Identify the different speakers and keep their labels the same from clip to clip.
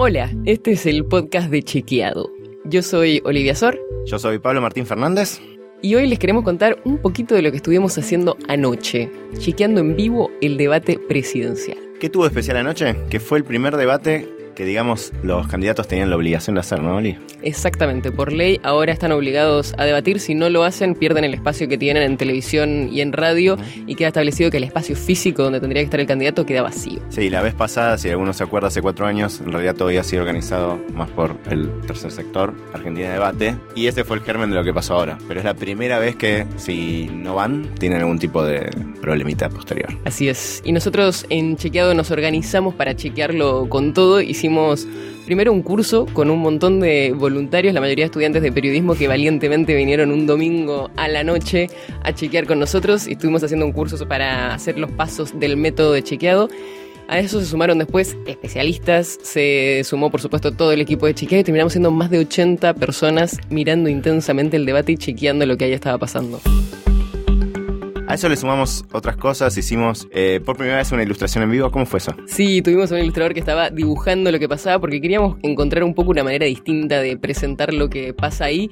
Speaker 1: Hola, este es el podcast de Chequeado. Yo soy Olivia Sor.
Speaker 2: Yo soy Pablo Martín Fernández.
Speaker 1: Y hoy les queremos contar un poquito de lo que estuvimos haciendo anoche, chequeando en vivo el debate presidencial.
Speaker 2: ¿Qué tuvo especial anoche? Que fue el primer debate que digamos los candidatos tenían la obligación de hacer, ¿no, Oli?
Speaker 1: Exactamente, por ley ahora están obligados a debatir, si no lo hacen pierden el espacio que tienen en televisión y en radio y queda establecido que el espacio físico donde tendría que estar el candidato queda vacío.
Speaker 2: Sí, la vez pasada, si alguno se acuerda, hace cuatro años, en realidad todo había sido organizado más por el tercer sector, Argentina Debate, y ese fue el germen de lo que pasó ahora. Pero es la primera vez que si no van, tienen algún tipo de problemita posterior.
Speaker 1: Así es, y nosotros en Chequeado nos organizamos para chequearlo con todo, hicimos hicimos primero un curso con un montón de voluntarios, la mayoría estudiantes de periodismo que valientemente vinieron un domingo a la noche a chequear con nosotros y estuvimos haciendo un curso para hacer los pasos del método de chequeado. A eso se sumaron después especialistas, se sumó por supuesto todo el equipo de chequeado y terminamos siendo más de 80 personas mirando intensamente el debate y chequeando lo que ahí estaba pasando.
Speaker 2: A eso le sumamos otras cosas, hicimos eh, por primera vez una ilustración en vivo, ¿cómo fue eso?
Speaker 1: Sí, tuvimos un ilustrador que estaba dibujando lo que pasaba porque queríamos encontrar un poco una manera distinta de presentar lo que pasa ahí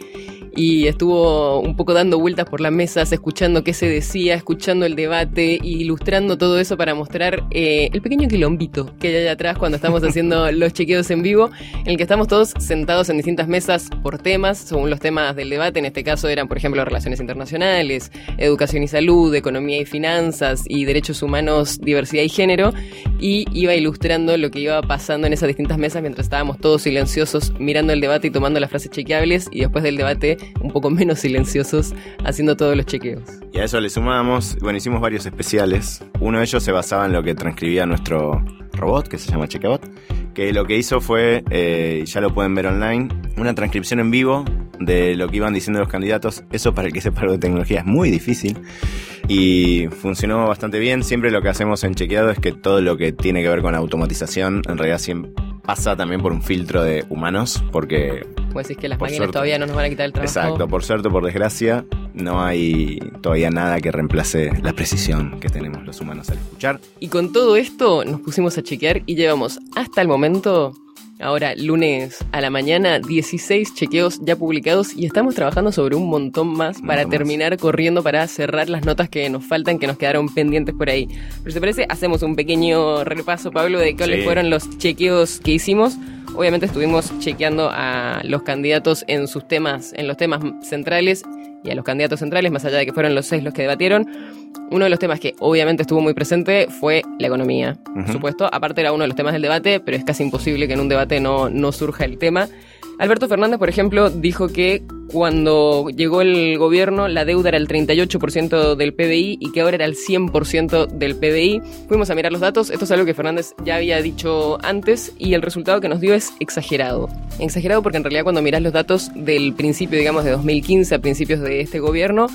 Speaker 1: y estuvo un poco dando vueltas por las mesas, escuchando qué se decía, escuchando el debate, ilustrando todo eso para mostrar eh, el pequeño quilombito que hay allá atrás cuando estamos haciendo los chequeos en vivo, en el que estamos todos sentados en distintas mesas por temas, según los temas del debate, en este caso eran, por ejemplo, relaciones internacionales, educación y salud, economía y finanzas y derechos humanos, diversidad y género, y iba ilustrando lo que iba pasando en esas distintas mesas mientras estábamos todos silenciosos mirando el debate y tomando las frases chequeables y después del debate un poco menos silenciosos haciendo todos los chequeos.
Speaker 2: Y a eso le sumamos, bueno, hicimos varios especiales. Uno de ellos se basaba en lo que transcribía nuestro robot, que se llama Chequeabot, que lo que hizo fue, eh, ya lo pueden ver online, una transcripción en vivo de lo que iban diciendo los candidatos. Eso para el que sepa algo de tecnología es muy difícil y funcionó bastante bien. Siempre lo que hacemos en Chequeado es que todo lo que tiene que ver con automatización en realidad siempre pasa también por un filtro de humanos, porque...
Speaker 1: Pues es que las máquinas todavía no nos van a quitar el trabajo.
Speaker 2: Exacto, por suerte por desgracia, no hay todavía nada que reemplace la precisión que tenemos los humanos al escuchar.
Speaker 1: Y con todo esto nos pusimos a chequear y llevamos hasta el momento Ahora, lunes a la mañana, 16 chequeos ya publicados y estamos trabajando sobre un montón más para terminar corriendo para cerrar las notas que nos faltan, que nos quedaron pendientes por ahí. Pero si te parece, hacemos un pequeño repaso, Pablo, de cuáles fueron los chequeos que hicimos. Obviamente estuvimos chequeando a los candidatos en sus temas, en los temas centrales y a los candidatos centrales, más allá de que fueron los seis los que debatieron. Uno de los temas que obviamente estuvo muy presente fue la economía, por supuesto. Aparte era uno de los temas del debate, pero es casi imposible que en un debate no, no surja el tema. Alberto Fernández, por ejemplo, dijo que cuando llegó el gobierno la deuda era el 38% del PBI y que ahora era el 100% del PBI. Fuimos a mirar los datos, esto es algo que Fernández ya había dicho antes y el resultado que nos dio es exagerado. Exagerado porque en realidad cuando mirás los datos del principio, digamos, de 2015 a principios de este gobierno,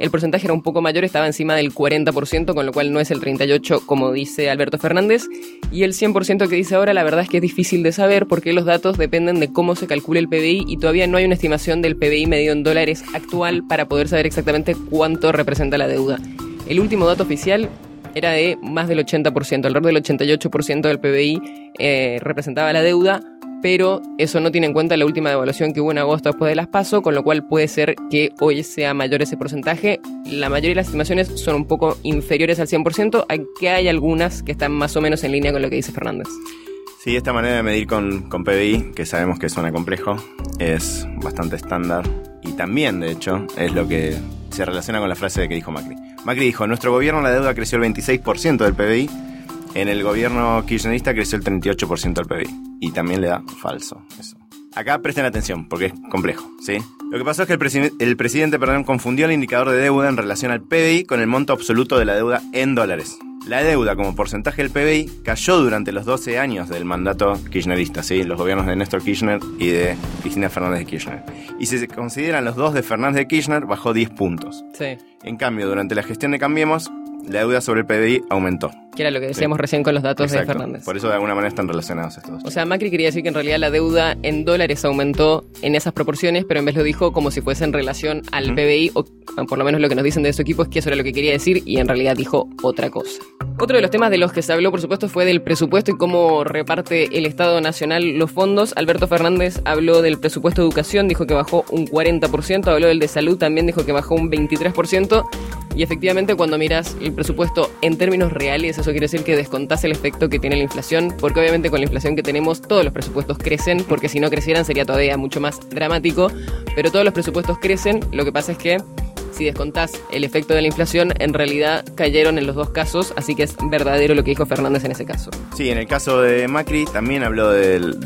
Speaker 1: el porcentaje era un poco mayor, estaba encima del 40%, con lo cual no es el 38% como dice Alberto Fernández. Y el 100% que dice ahora, la verdad es que es difícil de saber porque los datos dependen de cómo se calcula el PBI y todavía no hay una estimación del PBI medido en dólares actual para poder saber exactamente cuánto representa la deuda. El último dato oficial era de más del 80%, alrededor del 88% del PBI eh, representaba la deuda pero eso no tiene en cuenta la última devaluación que hubo en agosto después de las PASO, con lo cual puede ser que hoy sea mayor ese porcentaje. La mayoría de las estimaciones son un poco inferiores al 100%, aunque hay algunas que están más o menos en línea con lo que dice Fernández.
Speaker 2: Sí, esta manera de medir con, con PBI, que sabemos que suena complejo, es bastante estándar y también, de hecho, es lo que se relaciona con la frase que dijo Macri. Macri dijo, nuestro gobierno la deuda creció el 26% del PBI, en el gobierno kirchnerista creció el 38% del PBI y también le da falso. Eso. Acá presten atención, porque es complejo, ¿sí? Lo que pasó es que el, el presidente perdón, confundió el indicador de deuda en relación al PBI con el monto absoluto de la deuda en dólares. La deuda como porcentaje del PBI cayó durante los 12 años del mandato kirchnerista, ¿sí? los gobiernos de Néstor Kirchner y de Cristina Fernández de Kirchner. Y si se consideran los dos de Fernández de Kirchner, bajó 10 puntos.
Speaker 1: Sí.
Speaker 2: En cambio, durante la gestión de Cambiemos, la deuda sobre el PBI aumentó.
Speaker 1: Que era lo que decíamos recién con los datos de Fernández.
Speaker 2: Por eso de alguna manera están relacionados estos.
Speaker 1: O sea, Macri quería decir que en realidad la deuda en dólares aumentó en esas proporciones, pero en vez lo dijo como si fuese en relación al PBI, o por lo menos lo que nos dicen de su equipo es que eso era lo que quería decir y en realidad dijo otra cosa. Otro de los temas de los que se habló, por supuesto, fue del presupuesto y cómo reparte el Estado Nacional los fondos. Alberto Fernández habló del presupuesto de educación, dijo que bajó un 40%, habló del de salud, también dijo que bajó un 23%. Y efectivamente, cuando miras el presupuesto en términos reales, eso quiere decir que descontás el efecto que tiene la inflación, porque obviamente con la inflación que tenemos, todos los presupuestos crecen, porque si no crecieran sería todavía mucho más dramático. Pero todos los presupuestos crecen, lo que pasa es que si descontás el efecto de la inflación, en realidad cayeron en los dos casos, así que es verdadero lo que dijo Fernández en ese caso.
Speaker 2: Sí, en el caso de Macri también habló del,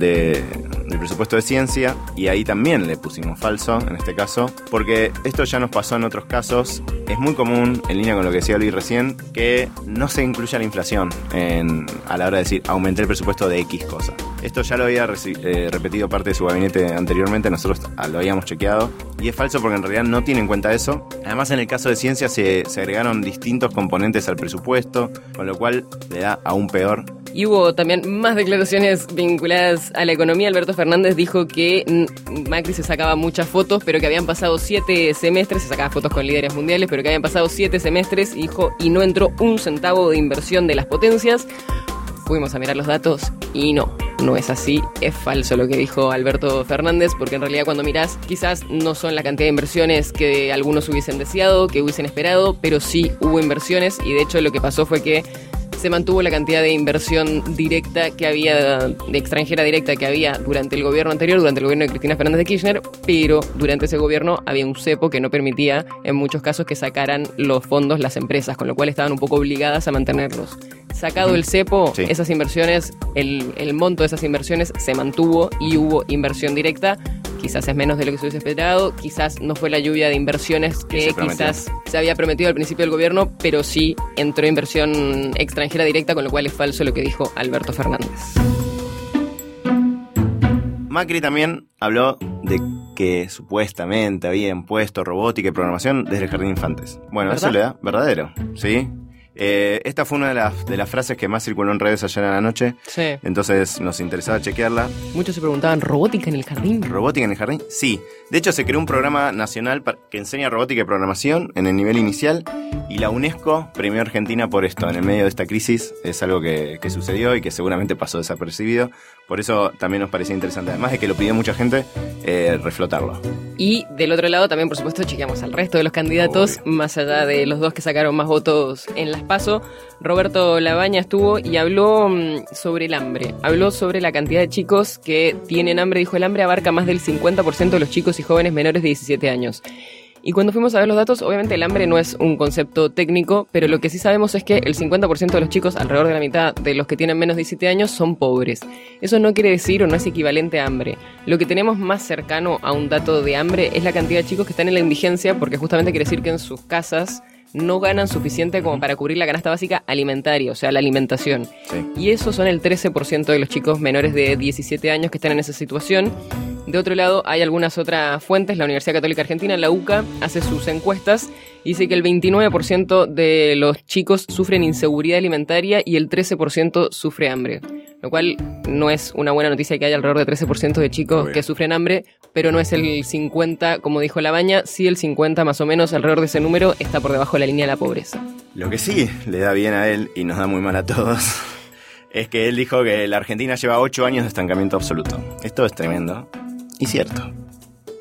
Speaker 2: del presupuesto de ciencia y ahí también le pusimos falso en este caso, porque esto ya nos pasó en otros casos. Es muy común, en línea con lo que decía Luis recién, que no se incluya la inflación en, a la hora de decir aumenté el presupuesto de X cosa. Esto ya lo había eh, repetido parte de su gabinete anteriormente, nosotros lo habíamos chequeado y es falso porque en realidad no tiene en cuenta eso Además, en el caso de ciencia se, agregaron distintos componentes al presupuesto, con lo cual le da aún peor
Speaker 1: y hubo también más declaraciones vinculadas a la economía. Alberto Fernández dijo que Macri se sacaba muchas fotos, pero que habían pasado siete semestres, se sacaba fotos con líderes mundiales, pero que habían pasado siete semestres, dijo, y no entró un centavo de inversión de las potencias. Fuimos a mirar los datos y no, no es así, es falso lo que dijo Alberto Fernández, porque en realidad cuando mirás, quizás no son la cantidad de inversiones que algunos hubiesen deseado, que hubiesen esperado, pero sí hubo inversiones y de hecho lo que pasó fue que se mantuvo la cantidad de inversión directa que había, de extranjera directa que había durante el gobierno anterior, durante el gobierno de Cristina Fernández de Kirchner, pero durante ese gobierno había un cepo que no permitía en muchos casos que sacaran los fondos las empresas, con lo cual estaban un poco obligadas a mantenerlos. Sacado el cepo, esas inversiones, el, el monto de esas inversiones se mantuvo y hubo inversión directa quizás es menos de lo que se hubiese esperado, quizás no fue la lluvia de inversiones que quizás se había prometido al principio del gobierno, pero sí entró inversión extranjera directa, con lo cual es falso lo que dijo Alberto Fernández.
Speaker 2: Macri también habló de que supuestamente había impuesto robótica y programación desde el jardín de infantes. Bueno, eso le da verdadero, ¿sí? Eh, esta fue una de las, de las frases que más circuló en redes ayer en la noche.
Speaker 1: Sí.
Speaker 2: Entonces nos interesaba chequearla.
Speaker 1: Muchos se preguntaban, ¿robótica en el jardín?
Speaker 2: ¿Robótica en el jardín? Sí. De hecho, se creó un programa nacional que enseña robótica y programación en el nivel inicial y la UNESCO premió a Argentina por esto. En el medio de esta crisis es algo que, sucedió y que seguramente pasó desapercibido. Por eso también nos parecía interesante, además de que lo pidió mucha gente, eh, reflotarlo.
Speaker 1: Y del otro lado también, por supuesto, chequeamos al resto de los candidatos, más allá de los dos que sacaron más votos en las PASO. Roberto Labaña estuvo y habló mm, sobre el hambre. Habló sobre la cantidad de chicos que tienen hambre. Dijo, el hambre abarca más del 50% de los chicos y jóvenes menores de 17 años. Y cuando fuimos a ver los datos, obviamente el hambre no es un concepto técnico, pero lo que sí sabemos es que el 50% de los chicos, alrededor de la mitad de los que tienen menos de 17 años, son pobres. Eso no quiere decir o no es equivalente a hambre. Lo que tenemos más cercano a un dato de hambre es la cantidad de chicos que están en la indigencia, porque justamente quiere decir que en sus casas no ganan suficiente como para cubrir la canasta básica alimentaria, o sea, la alimentación. Y eso son el 13% de los chicos menores de 17 años que están en esa situación. De otro lado, hay algunas otras fuentes. La Universidad Católica Argentina, la UCA, hace sus encuestas y dice que el 29% de los chicos sufren inseguridad alimentaria y el 13% sufre hambre lo cual no es una buena noticia que haya alrededor de 13% de chicos que sufren hambre, pero no es el 50, como dijo la baña, sí el 50 más o menos, alrededor de ese número, está por debajo de la línea de la pobreza.
Speaker 2: Lo que sí le da bien a él y nos da muy mal a todos es que él dijo que la Argentina lleva 8 años de estancamiento absoluto. Esto es tremendo y cierto.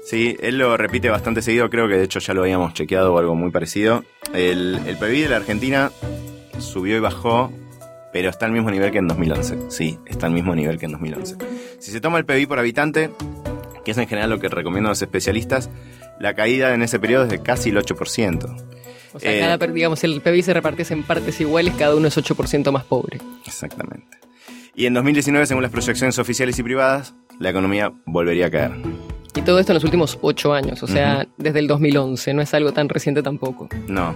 Speaker 2: Sí, él lo repite bastante seguido, creo que de hecho ya lo habíamos chequeado o algo muy parecido. El, el PIB de la Argentina subió y bajó pero está al mismo nivel que en 2011. Sí, está al mismo nivel que en 2011. Si se toma el PBI por habitante, que es en general lo que recomiendan los especialistas, la caída en ese periodo es de casi el 8%.
Speaker 1: O sea, cada, eh, digamos, el PBI se repartiese en partes iguales, cada uno es 8% más pobre.
Speaker 2: Exactamente. Y en 2019, según las proyecciones oficiales y privadas, la economía volvería a caer.
Speaker 1: Y todo esto en los últimos 8 años, o sea, desde el 2011, no es algo tan reciente tampoco.
Speaker 2: No.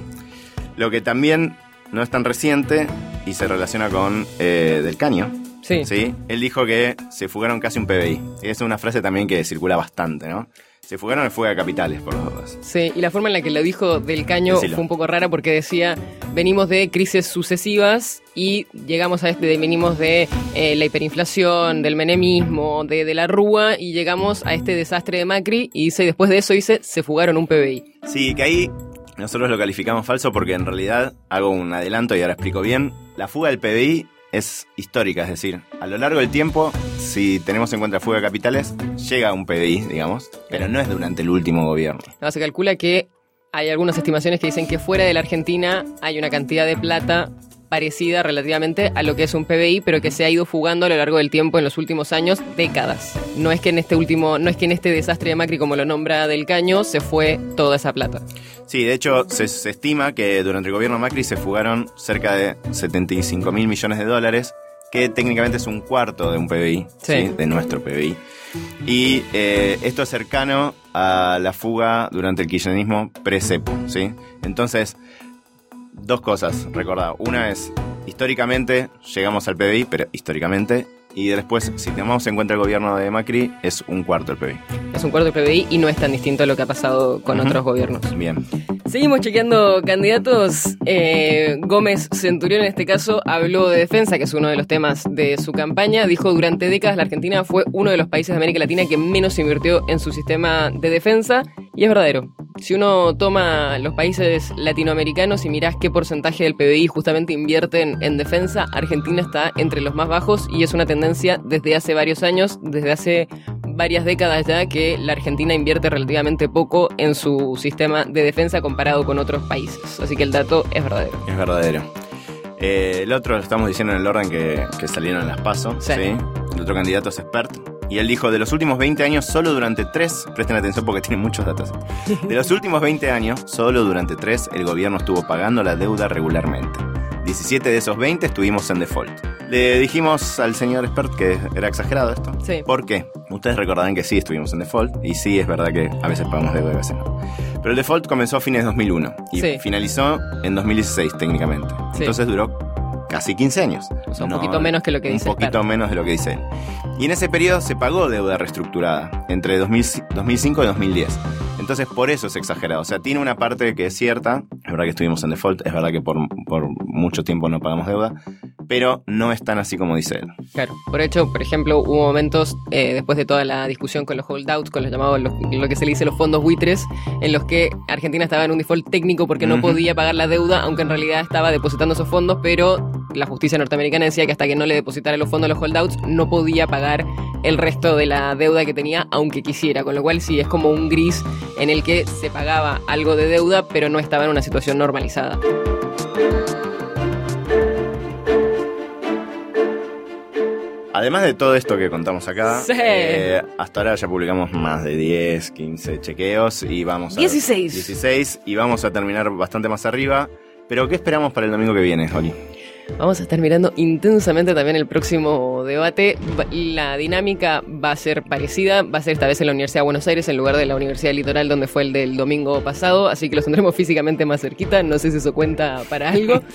Speaker 2: Lo que también no es tan reciente y se relaciona con eh, Del Caño.
Speaker 1: Sí.
Speaker 2: sí. Él dijo que se fugaron casi un PBI. Y esa es una frase también que circula bastante, ¿no? Se fugaron fuga de capitales, por los dos.
Speaker 1: Sí, y la forma en la que lo dijo del caño
Speaker 2: Decilo.
Speaker 1: fue un poco rara porque decía, venimos de crisis sucesivas y llegamos a este, venimos de eh, la hiperinflación, del menemismo, de, de la rúa y llegamos a este desastre de Macri y dice, y después de eso dice, se fugaron un PBI.
Speaker 2: Sí, que ahí nosotros lo calificamos falso porque en realidad, hago un adelanto y ahora explico bien, la fuga del PBI es histórica, es decir, a lo largo del tiempo, si tenemos en cuenta fuga de capitales, llega un PBI, digamos, pero no es durante el último gobierno.
Speaker 1: No, se calcula que hay algunas estimaciones que dicen que fuera de la Argentina hay una cantidad de plata parecida relativamente a lo que es un PBI, pero que se ha ido fugando a lo largo del tiempo en los últimos años, décadas. No es que en este último, no es que en este desastre de Macri, como lo nombra Del Caño, se fue toda esa plata.
Speaker 2: Sí, de hecho, se, se estima que durante el gobierno Macri se fugaron cerca de 75 mil millones de dólares, que técnicamente es un cuarto de un PBI,
Speaker 1: Sí.
Speaker 2: ¿sí? de nuestro PBI. Y eh, esto es cercano a la fuga durante el kirchnerismo pre-cepo, ¿sí? Entonces, dos cosas, recordad. Una es, históricamente llegamos al PBI, pero históricamente, y después, si tenemos en cuenta el gobierno de Macri, es un cuarto del PBI.
Speaker 1: Es un cuarto del PBI y no es tan distinto a lo que ha pasado con otros gobiernos.
Speaker 2: Bien.
Speaker 1: Seguimos chequeando candidatos. Eh, Gómez Centurión, en este caso, habló de defensa, que es uno de los temas de su campaña. Dijo, durante décadas la Argentina fue uno de los países de América Latina que menos invirtió en su sistema de defensa. Y es verdadero. Si uno toma los países latinoamericanos y mirás qué porcentaje del PBI justamente invierten en defensa, Argentina está entre los más bajos y es una tendencia desde hace varios años, desde hace varias décadas ya que la Argentina invierte relativamente poco en su sistema de defensa comparado con otros países. Así que el dato es verdadero.
Speaker 2: Es verdadero. Eh, el otro lo estamos diciendo en el orden que, que salieron en las pasos.
Speaker 1: Sí.
Speaker 2: Sí. El otro candidato es expert. Y él dijo, de los últimos 20 años, solo durante tres, presten atención porque tienen muchos datos. De los últimos 20 años, solo durante tres, el gobierno estuvo pagando la deuda regularmente. 17 de esos 20 estuvimos en default. Le dijimos al señor expert que era exagerado esto.
Speaker 1: Sí.
Speaker 2: ¿Por qué? Ustedes recordarán que sí estuvimos en default y sí es verdad que a veces pagamos deuda y a veces no. Pero el default comenzó a fines de 2001 y
Speaker 1: Sí.
Speaker 2: finalizó en 2016 técnicamente.
Speaker 1: Sí.
Speaker 2: Entonces duró casi 15 años.
Speaker 1: O sea, un poquito menos que lo que dice
Speaker 2: Un poquito menos de lo que dice él. Y en ese periodo se pagó deuda reestructurada entre 2000 2005 y 2010. Entonces por eso es exagerado. O sea, tiene una parte que es cierta. Es verdad que estuvimos en default. Es verdad que por, por mucho tiempo no pagamos deuda. Pero no es tan así como dice él.
Speaker 1: Claro. Por hecho, por ejemplo, hubo momentos eh, después de toda la discusión con los holdouts, con los llamados, los- lo que se le dice los fondos buitres, en los que Argentina estaba en un default técnico porque no podía pagar la deuda, aunque en realidad estaba depositando esos fondos, pero la justicia norteamericana decía que hasta que no le depositara los fondos a los holdouts no podía pagar el resto de la deuda que tenía, aunque quisiera. Con lo cual sí, es como un gris en el que se pagaba algo de deuda, pero no estaba en una situación normalizada.
Speaker 2: Además de todo esto que contamos acá,
Speaker 1: Sí.
Speaker 2: eh, hasta ahora ya publicamos más de 10, 15 chequeos y vamos a...
Speaker 1: 16.
Speaker 2: 16 y vamos a terminar bastante más arriba. Pero ¿qué esperamos para el domingo que viene, Oli?
Speaker 1: Vamos a estar mirando intensamente también el próximo debate. La dinámica va a ser parecida, va a ser esta vez en la Universidad de Buenos Aires en lugar de la Universidad Litoral donde fue el del domingo pasado, así que los tendremos físicamente más cerquita, no sé si eso cuenta para algo.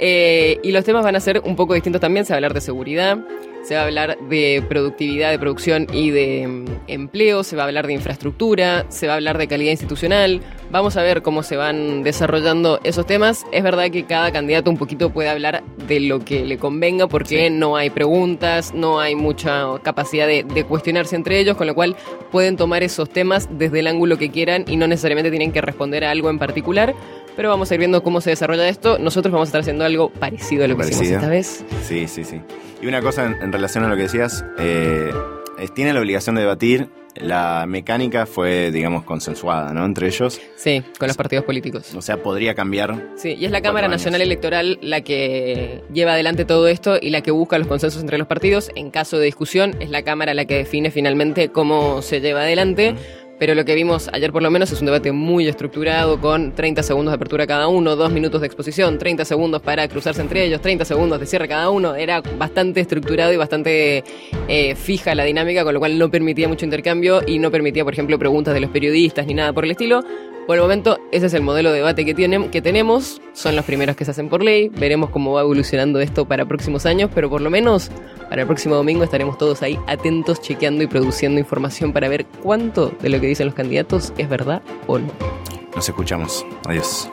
Speaker 1: Eh, y los temas van a ser un poco distintos también, se va a hablar de seguridad, se va a hablar de productividad de producción y de mm, empleo, se va a hablar de infraestructura, se va a hablar de calidad institucional. Vamos a ver cómo se van desarrollando esos temas. Es verdad que cada candidato un poquito puede hablar de lo que le convenga porque no hay preguntas, no hay mucha capacidad de, de cuestionarse entre ellos, con lo cual pueden tomar esos temas desde el ángulo que quieran y no necesariamente tienen que responder a algo en particular. Pero vamos a ir viendo cómo se desarrolla esto. Nosotros vamos a estar haciendo algo parecido a lo que hicimos esta vez.
Speaker 2: Sí, sí, sí. Y una cosa en, en relación a lo que decías, eh, es- tiene la obligación de debatir. La mecánica fue, digamos, consensuada, ¿no? Entre ellos.
Speaker 1: Sí, con los partidos políticos.
Speaker 2: O sea, podría cambiar.
Speaker 1: Sí, y es la Cámara
Speaker 2: años.
Speaker 1: Nacional Electoral la que lleva adelante todo esto y la que busca los consensos entre los partidos. En caso de discusión, es la Cámara la que define finalmente cómo se lleva adelante. Pero lo que vimos ayer por lo menos es un debate muy estructurado con 30 segundos de apertura cada uno, 2 minutos de exposición, 30 segundos para cruzarse entre ellos, 30 segundos de cierre cada uno. Era bastante estructurado y bastante eh, fija la dinámica, con lo cual no permitía mucho intercambio y no permitía, por ejemplo, preguntas de los periodistas ni nada por el estilo. Por el momento, ese es el modelo de debate que, tenemos. Son los primeros que se hacen por ley. Veremos cómo va evolucionando esto para próximos años, pero por lo menos para el próximo domingo estaremos todos ahí atentos, chequeando y produciendo información para ver cuánto de lo que dicen los candidatos es verdad o no.
Speaker 2: Nos escuchamos. Adiós.